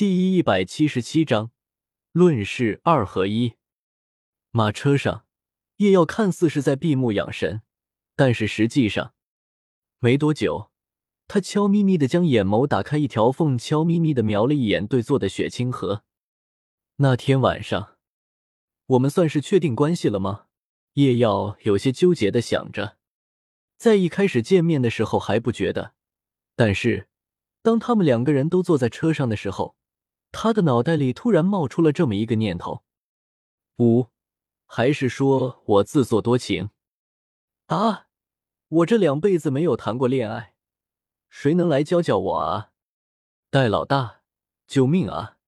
第一百七十七章论事二合一。马车上，叶耀看似是在闭目养神，但是实际上，没多久，他悄咪咪的将眼眸打开一条缝，悄咪咪的瞄了一眼对坐的雪清河。那天晚上，我们算是确定关系了吗？叶耀有些纠结的想着，在一开始见面的时候还不觉得，但是。当他们两个人都坐在车上的时候，他的脑袋里突然冒出了这么一个念头：五，还是说我自作多情啊？我这两辈子没有谈过恋爱，谁能来教教我啊？戴老大，救命啊！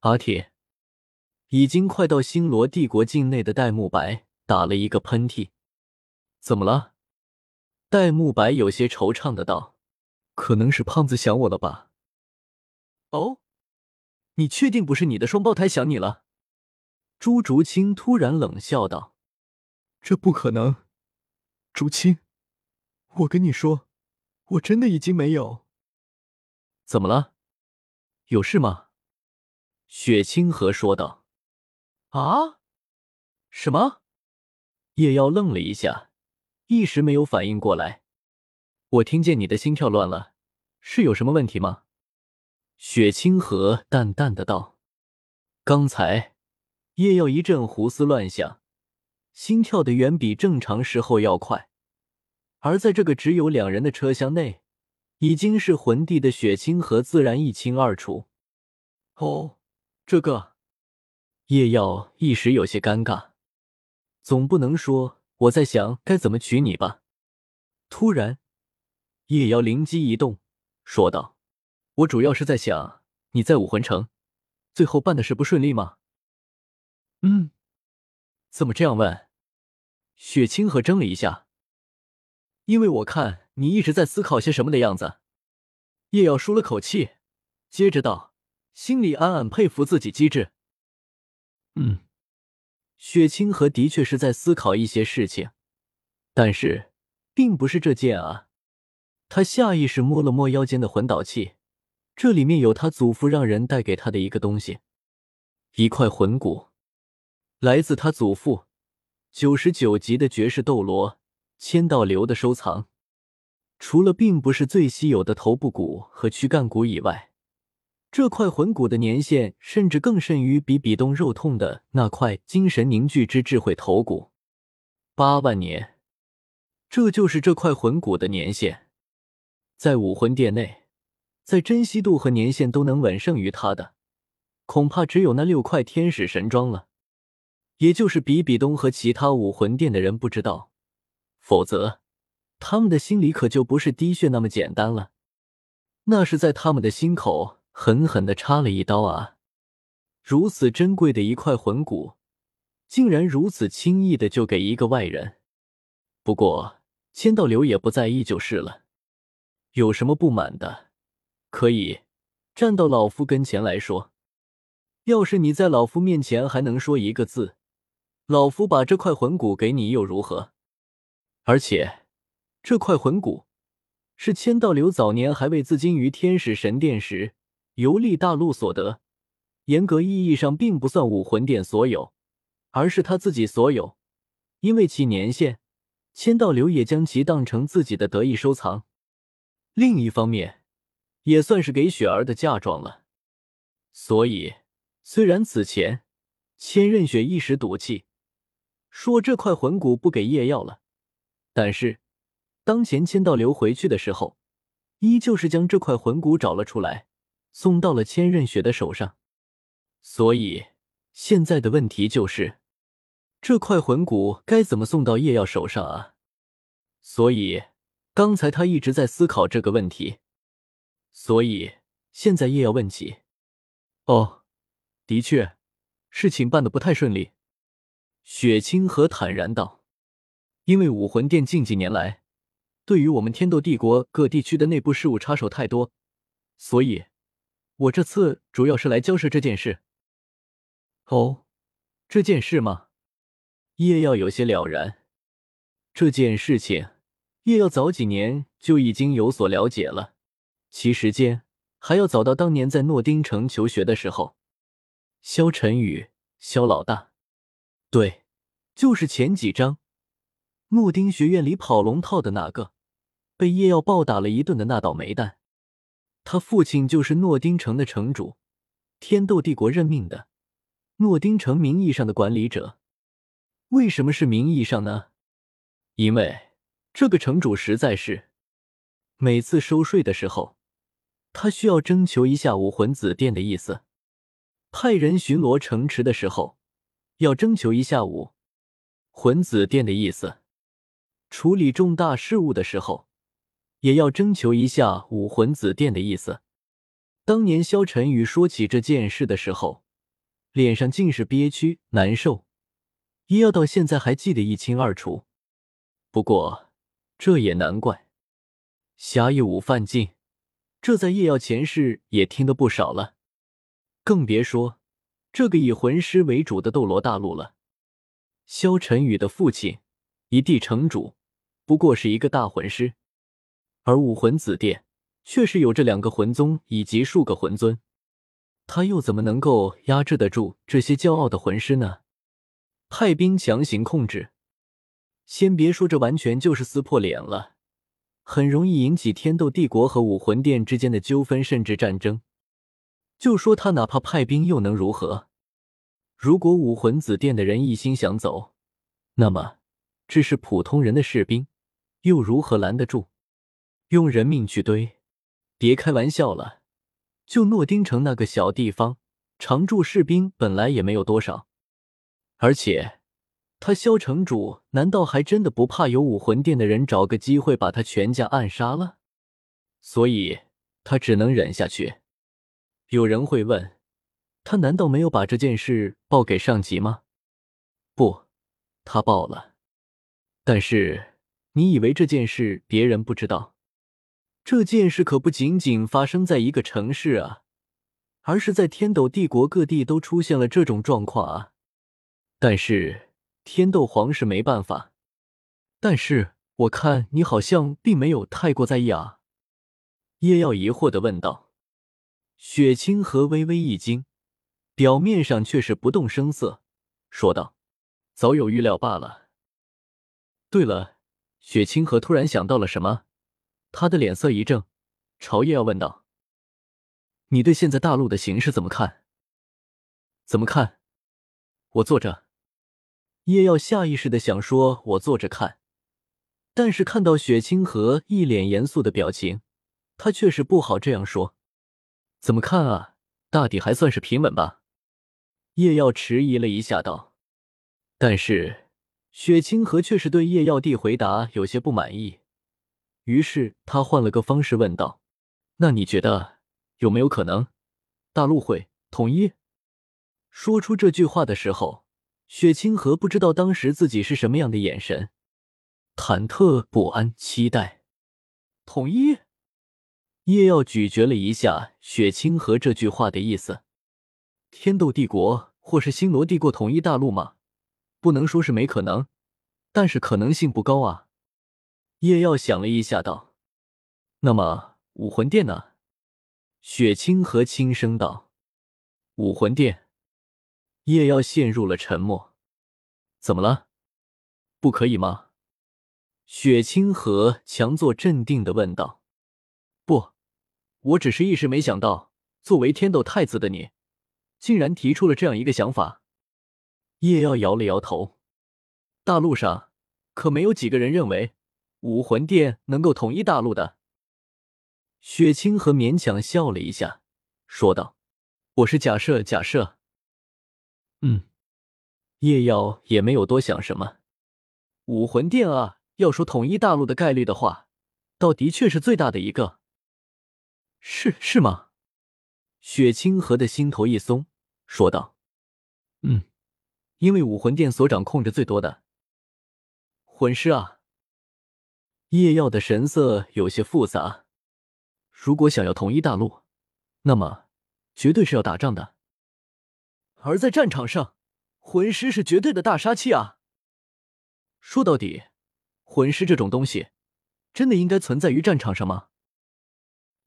阿铁，已经快到星罗帝国境内的戴沐白打了一个喷嚏，怎么了？戴沐白有些惆怅的道。可能是胖子想我了吧？哦，你确定不是你的双胞胎想你了？朱竹清突然冷笑道：“这不可能，竹清，我跟你说，我真的已经没有。怎么了？有事吗？”雪清河说道。“啊？什么？”叶妖愣了一下，一时没有反应过来。我听见你的心跳乱了，是有什么问题吗？雪清河淡淡的道。刚才叶耀一阵胡思乱想，心跳的远比正常时候要快，而在这个只有两人的车厢内，已经是魂帝的雪清河自然一清二楚。哦，这个叶耀一时有些尴尬，总不能说我在想该怎么娶你吧？突然。叶瑶灵机一动，说道：“我主要是在想，你在武魂城最后办的事不顺利吗？”“嗯，怎么这样问？”雪清河怔了一下，因为我看你一直在思考些什么的样子。叶瑶舒了口气，接着道：“心里暗暗佩服自己机智。”“嗯。”雪清河的确是在思考一些事情，但是并不是这件啊。他下意识摸了摸腰间的魂导器，这里面有他祖父让人带给他的一个东西，一块魂骨，来自他祖父九十九级的绝世斗罗千道流的收藏。除了并不是最稀有的头部骨和躯干骨以外，这块魂骨的年限甚至更甚于比比东肉痛的那块精神凝聚之智慧头骨，八万年，这就是这块魂骨的年限。在武魂殿内，在珍惜度和年限都能稳胜于他的，恐怕只有那六块天使神装了。也就是比比东和其他武魂殿的人不知道，否则他们的心里可就不是滴血那么简单了。那是在他们的心口狠狠的插了一刀啊！如此珍贵的一块魂骨，竟然如此轻易的就给一个外人。不过千道流也不在意就是了。有什么不满的，可以站到老夫跟前来说。要是你在老夫面前还能说一个字，老夫把这块魂骨给你又如何？而且，这块魂骨是千道流早年还未自尽于天使神殿时游历大陆所得，严格意义上并不算武魂殿所有，而是他自己所有。因为其年限，千道流也将其当成自己的得意收藏。另一方面，也算是给雪儿的嫁妆了。所以，虽然此前千仞雪一时赌气，说这块魂骨不给叶耀了，但是当前千道流回去的时候，依旧是将这块魂骨找了出来，送到了千仞雪的手上。所以，现在的问题就是，这块魂骨该怎么送到叶耀手上啊？所以。刚才他一直在思考这个问题，所以现在叶耀问起。哦，的确，事情办得不太顺利。雪清河坦然道：“因为武魂殿近几年来对于我们天斗帝国各地区的内部事务插手太多，所以，我这次主要是来交涉这件事。”哦，这件事吗？叶耀有些了然。这件事情。叶耀早几年就已经有所了解了，其时间还要早到当年在诺丁城求学的时候。萧晨宇，萧老大，对，就是前几章诺丁学院里跑龙套的那个，被叶耀暴打了一顿的那倒霉蛋。他父亲就是诺丁城的城主，天斗帝国任命的，诺丁城名义上的管理者。为什么是名义上呢？因为这个城主实在是每次收税的时候，他需要征求一下武魂子殿的意思。派人巡逻城池的时候，要征求一下武魂子殿的意思；处理重大事务的时候，也要征求一下武魂子殿的意思。当年萧晨宇说起这件事的时候，脸上尽是憋屈难受，叶耀到现在还记得一清二楚。不过这也难怪，侠义武犯禁，这在叶耀前世也听得不少了。更别说这个以魂师为主的斗罗大陆了。萧晨宇的父亲一地城主不过是一个大魂师，而武魂子殿却是有着两个魂宗以及数个魂尊，他又怎么能够压制得住这些骄傲的魂师呢？派兵强行控制，先别说这完全就是撕破脸了，很容易引起天斗帝国和武魂殿之间的纠纷甚至战争。就说他哪怕派兵又能如何？如果武魂子殿的人一心想走，那么只是普通人的士兵又如何拦得住？用人命去堆？别开玩笑了！就诺丁城那个小地方，常驻士兵本来也没有多少，而且他萧城主难道还真的不怕有武魂殿的人找个机会把他全家暗杀了？所以他只能忍下去。有人会问，他难道没有把这件事报给上级吗？不，他报了。但是你以为这件事别人不知道？这件事可不仅仅发生在一个城市啊，而是在天斗帝国各地都出现了这种状况啊。但是天斗皇室没办法。但是我看你好像并没有太过在意啊。叶耀疑惑的问道。雪清河微微一惊，表面上却是不动声色，说道：“早有预料罢了。”对了，雪清河突然想到了什么，他的脸色一正，朝叶耀问道：“你对现在大陆的形势怎么看？”“怎么看？”我坐着。叶耀下意识的想说：“我坐着看。”但是看到雪清河一脸严肃的表情，他却是不好这样说。怎么看啊？大抵还算是平稳吧。叶耀迟疑了一下，道：“但是雪清河却是对叶耀帝回答有些不满意，于是他换了个方式问道：‘那你觉得有没有可能大陆会统一？’说出这句话的时候，雪清河不知道当时自己是什么样的眼神，忐忑不安，期待统一。”叶耀咀嚼了一下雪清河这句话的意思：“天斗帝国或是星罗帝国统一大陆吗？不能说是没可能，但是可能性不高啊。”叶耀想了一下，道：“那么武魂殿呢？”雪清河轻声道：“武魂殿。”叶耀陷入了沉默。怎么了？不可以吗？雪清河强作镇定的问道：“不。”我只是一时没想到，作为天斗太子的你，竟然提出了这样一个想法。叶耀摇了摇头，大陆上可没有几个人认为武魂殿能够统一大陆的。雪清河勉强笑了一下，说道：“我是假设，假设。”嗯，叶耀也没有多想什么。武魂殿啊，要说统一大陆的概率的话，倒的确是最大的一个。是是吗？雪清河的心头一松，说道：“嗯，因为武魂殿所掌控着最多的魂师啊。”叶耀的神色有些复杂。如果想要统一大陆，那么绝对是要打仗的。而在战场上，魂师是绝对的大杀器啊。说到底，魂师这种东西，真的应该存在于战场上吗？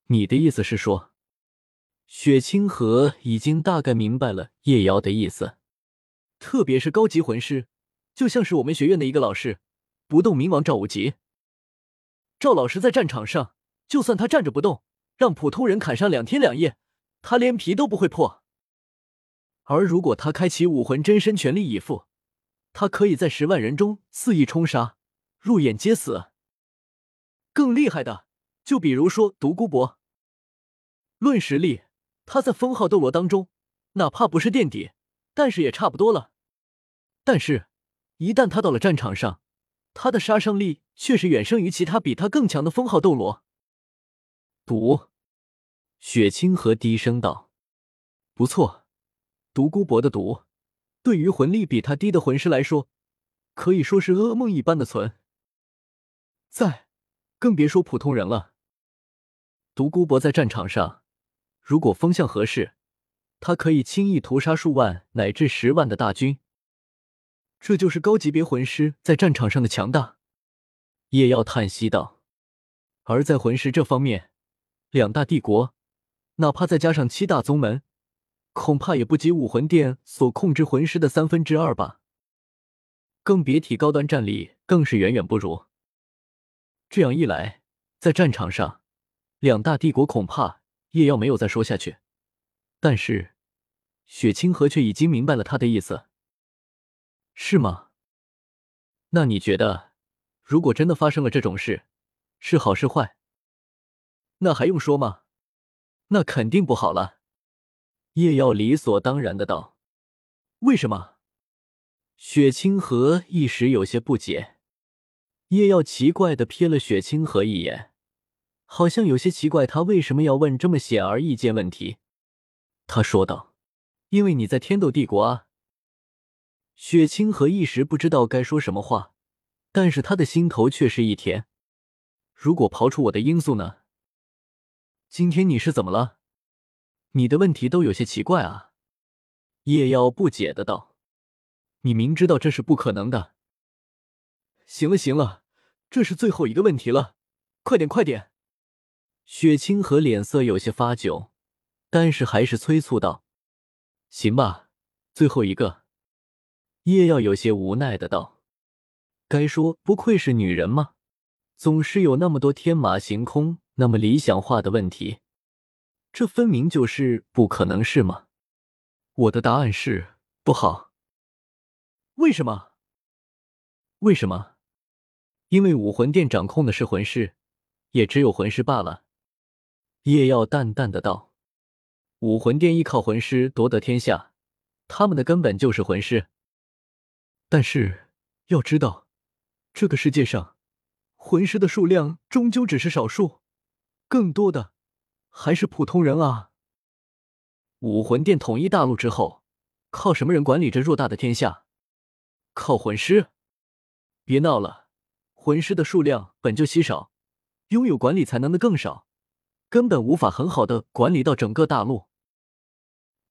你的意思是说，雪清河已经大概明白了叶瑶的意思，特别是高级魂师，就像是我们学院的一个老师，不动明王赵无极。赵老师在战场上，就算他站着不动，让普通人砍上两天两夜，他连皮都不会破。而如果他开启武魂真身，全力以赴，他可以在十万人中肆意冲杀，入眼皆死。更厉害的，就比如说独孤博，论实力，他在封号斗罗当中，哪怕不是垫底，但是也差不多了。但是，一旦他到了战场上，他的杀伤力却是远胜于其他比他更强的封号斗罗。毒，雪清河低声道：“不错，独孤博的毒，对于魂力比他低的魂师来说，可以说是噩梦一般的存在，更别说普通人了。独孤博在战场上，如果风向合适，他可以轻易屠杀数万乃至十万的大军。”这就是高级别魂师在战场上的强大，叶耀叹息道。而在魂师这方面，两大帝国，哪怕再加上七大宗门，恐怕也不及武魂殿所控制魂师的三分之二吧。更别提高端战力，更是远远不如。这样一来，在战场上，两大帝国恐怕叶耀没有再说下去。但是，雪清河却已经明白了他的意思。是吗？那你觉得，如果真的发生了这种事，是好是坏？那还用说吗？那肯定不好了。叶耀理所当然的道：“为什么？”雪清河一时有些不解。叶耀奇怪的瞥了雪清河一眼，好像有些奇怪他为什么要问这么显而易见问题。他说道：“因为你在天斗帝国啊。”雪清河一时不知道该说什么话，但是他的心头却是一甜。如果刨出我的因素呢？今天你是怎么了？你的问题都有些奇怪啊！叶妖不解的道：“你明知道这是不可能的。”行了行了，这是最后一个问题了，快点快点！雪清河脸色有些发窘，但是还是催促道：“行吧，最后一个。”叶耀有些无奈的道：“该说不愧是女人吗？总是有那么多天马行空、那么理想化的问题，这分明就是不可能是吗？”我的答案是不好。为什么？为什么？因为武魂殿掌控的是魂师，也只有魂师罢了。叶耀淡淡的道：“武魂殿依靠魂师夺得天下，他们的根本就是魂师。”但是要知道，这个世界上魂师的数量终究只是少数，更多的还是普通人啊。武魂殿统一大陆之后，靠什么人管理着偌大的天下？靠魂师？别闹了，魂师的数量本就稀少，拥有管理才能的更少，根本无法很好的管理到整个大陆。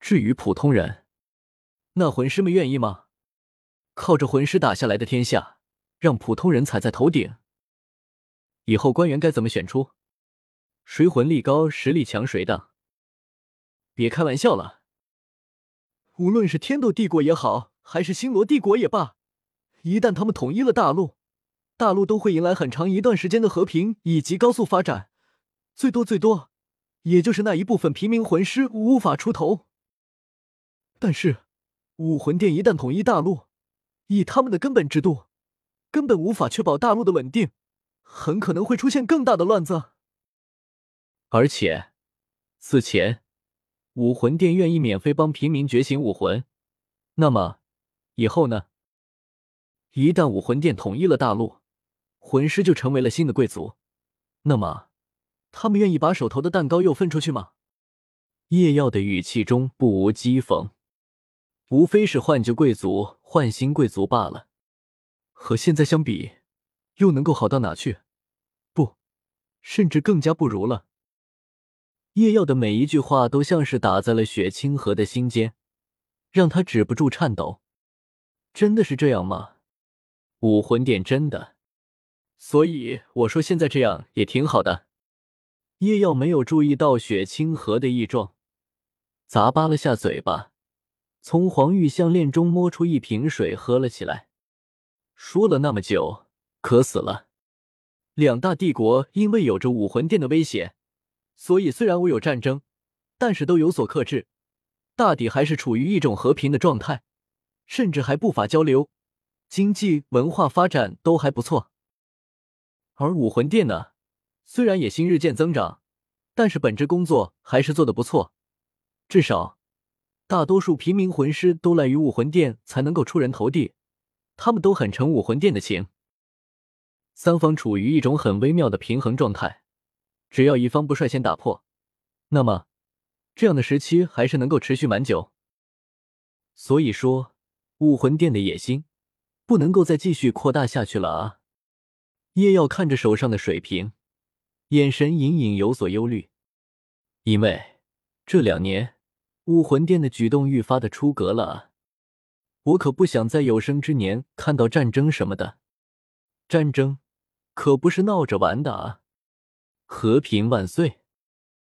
至于普通人，那魂师们愿意吗？靠着魂师打下来的天下，让普通人踩在头顶。以后官员该怎么选出？谁魂力高、实力强谁的？别开玩笑了。无论是天斗帝国也好，还是星罗帝国也罢，一旦他们统一了大陆，大陆都会迎来很长一段时间的和平以及高速发展。最多最多，也就是那一部分平民魂师无法出头。但是武魂殿一旦统一大陆，以他们的根本制度，根本无法确保大陆的稳定，很可能会出现更大的乱子。而且，此前武魂殿愿意免费帮平民觉醒武魂，那么以后呢？一旦武魂殿统一了大陆，魂师就成为了新的贵族，那么他们愿意把手头的蛋糕又分出去吗？叶耀的语气中不无讥讽。无非是换旧贵族换新贵族罢了，和现在相比，又能够好到哪去？不，甚至更加不如了。叶耀的每一句话都像是打在了雪清河的心间，让他止不住颤抖。真的是这样吗？武魂殿真的？所以我说现在这样也挺好的。叶耀没有注意到雪清河的异状，咂巴了下嘴巴，从黄玉项链中摸出一瓶水喝了起来。说了那么久，渴死了。两大帝国因为有着武魂殿的威胁，所以虽然我有战争，但是都有所克制，大抵还是处于一种和平的状态，甚至还不乏交流，经济文化发展都还不错。而武魂殿呢，虽然野心日渐增长，但是本职工作还是做得不错，至少大多数平民魂师都赖于武魂殿才能够出人头地，他们都很承武魂殿的情。三方处于一种很微妙的平衡状态，只要一方不率先打破，那么这样的时期还是能够持续蛮久。所以说，武魂殿的野心不能够再继续扩大下去了啊！叶耀看着手上的水瓶，眼神隐隐有所忧虑，因为这两年武魂殿的举动愈发的出格了啊！我可不想在有生之年看到战争什么的，战争。可不是闹着玩的啊！和平万岁！